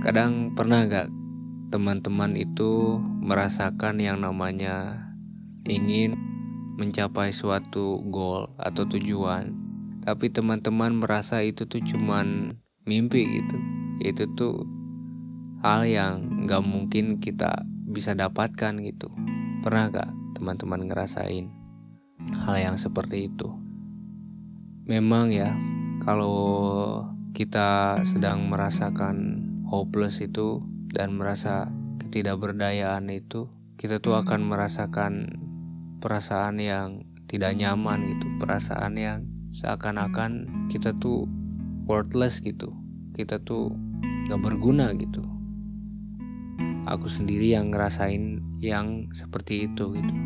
Kadang pernah gak teman-teman itu merasakan yang namanya ingin mencapai suatu goal atau tujuan tapi teman-teman merasa itu tuh cuman mimpi gitu? Itu tuh hal yang gak mungkin kita bisa dapatkan gitu. Pernah gak teman-teman ngerasain hal yang seperti itu? Memang ya kalau kita sedang merasakan hopeless itu dan merasa ketidakberdayaan itu kita tuh akan merasakan perasaan yang tidak nyaman gitu. Perasaan yang seakan-akan kita tuh worthless gitu. Kita tuh gak berguna gitu. Aku sendiri yang ngerasain yang seperti itu gitu.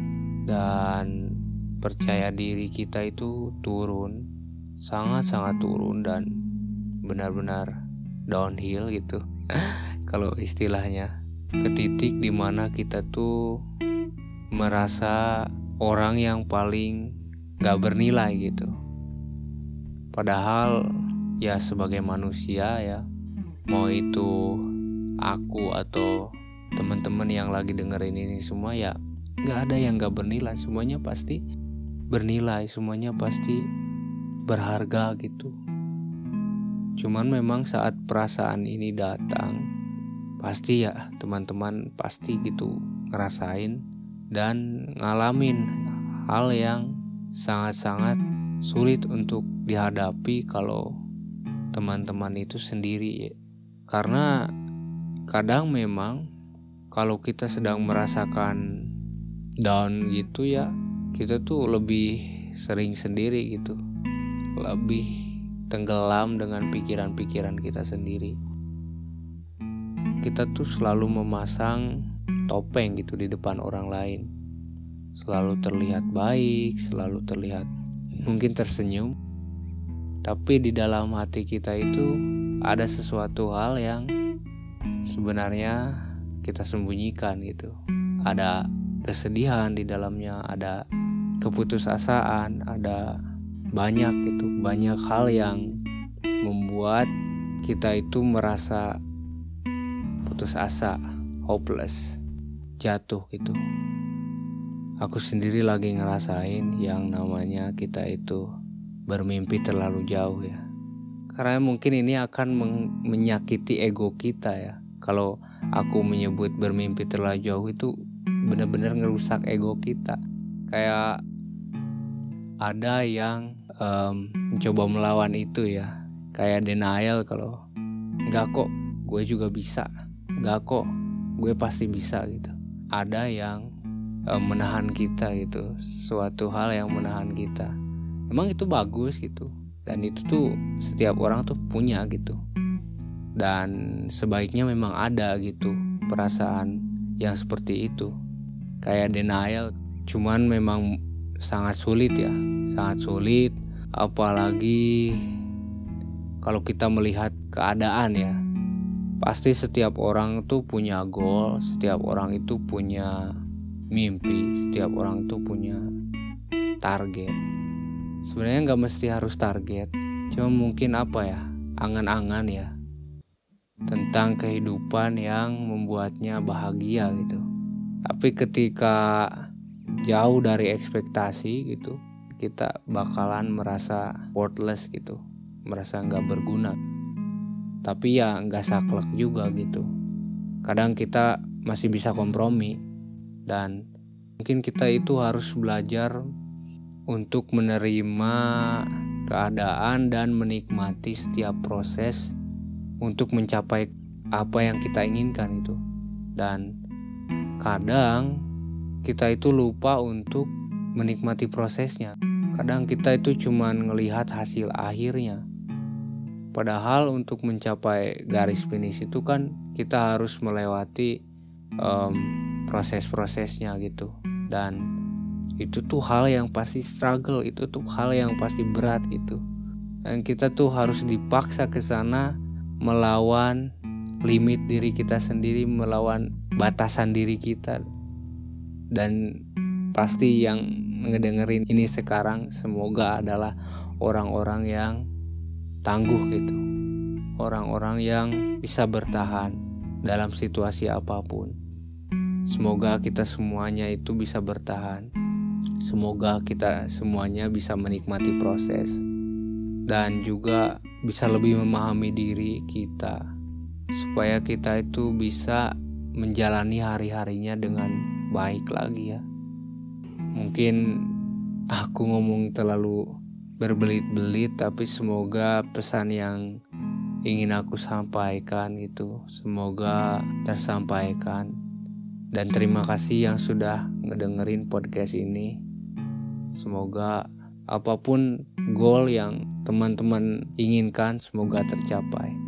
Dan percaya diri kita itu turun sangat-sangat turun dan benar-benar downhill gitu kalau istilahnya ke titik di mana kita tuh merasa orang yang paling gak bernilai gitu. Padahal ya sebagai manusia ya mau itu aku atau teman-teman yang lagi dengerin ini semua ya gak ada yang gak bernilai semuanya pasti bernilai semuanya pasti berharga gitu cuman memang saat perasaan ini datang pasti ya teman-teman pasti gitu ngerasain dan ngalamin hal yang sangat-sangat sulit untuk dihadapi kalau teman-teman itu sendiri. Karena kadang memang kalau kita sedang merasakan down gitu ya kita tuh lebih sering sendiri gitu. Lebih tenggelam dengan pikiran-pikiran kita sendiri kita tuh selalu memasang topeng gitu di depan orang lain. Selalu terlihat baik, selalu terlihat mungkin tersenyum. Tapi di dalam hati kita itu ada sesuatu hal yang sebenarnya kita sembunyikan gitu. Ada kesedihan di dalamnya, ada keputusasaan, ada banyak gitu, banyak hal yang membuat kita itu merasa putus asa, hopeless jatuh gitu. Aku sendiri lagi ngerasain yang namanya kita itu bermimpi terlalu jauh ya. Karena mungkin ini akan menyakiti ego kita ya. Kalau aku menyebut bermimpi terlalu jauh itu benar-benar ngerusak ego kita. Kayak ada yang um, mencoba melawan itu ya. Kayak denial kalau nggak kok gue juga bisa. Nggak kok gue pasti bisa gitu. Ada yang uh, menahan kita gitu. Suatu hal yang menahan kita. Emang itu bagus gitu. Dan itu tuh setiap orang tuh punya gitu. Dan sebaiknya memang ada gitu perasaan yang seperti itu. Kayak denial. Cuman memang sangat sulit ya. Sangat sulit apalagi kalau kita melihat keadaan ya Pasti setiap orang tuh punya goal, setiap orang itu punya mimpi, setiap orang itu punya target. Sebenarnya nggak mesti harus target, cuma mungkin apa ya, angan-angan ya tentang kehidupan yang membuatnya bahagia gitu. Tapi ketika jauh dari ekspektasi gitu, kita bakalan merasa worthless gitu, merasa nggak berguna. Tapi ya nggak saklek juga gitu. Kadang kita masih bisa kompromi dan mungkin kita itu harus belajar untuk menerima keadaan dan menikmati setiap proses untuk mencapai apa yang kita inginkan itu. Dan kadang kita itu lupa untuk menikmati prosesnya kadang kita itu cuman ngelihat hasil akhirnya. Padahal untuk mencapai garis finish itu kan kita harus melewati um, proses-prosesnya gitu. Dan itu tuh hal yang pasti struggle itu tuh hal yang pasti berat gitu. Dan kita tuh harus dipaksa ke sana melawan limit diri kita sendiri melawan batasan diri kita. Dan pasti yang ngedengerin ini sekarang semoga adalah orang-orang yang tangguh gitu orang-orang yang bisa bertahan dalam situasi apa pun. Semoga kita semuanya itu bisa bertahan. Semoga kita semuanya bisa menikmati proses dan juga bisa lebih memahami diri kita supaya kita itu bisa menjalani hari-harinya dengan baik lagi ya. Mungkin aku ngomong terlalu berbelit-belit tapi semoga pesan yang ingin aku sampaikan itu semoga tersampaikan dan terima kasih yang sudah ngedengerin podcast ini. Semoga apa pun goal yang teman-teman inginkan semoga tercapai.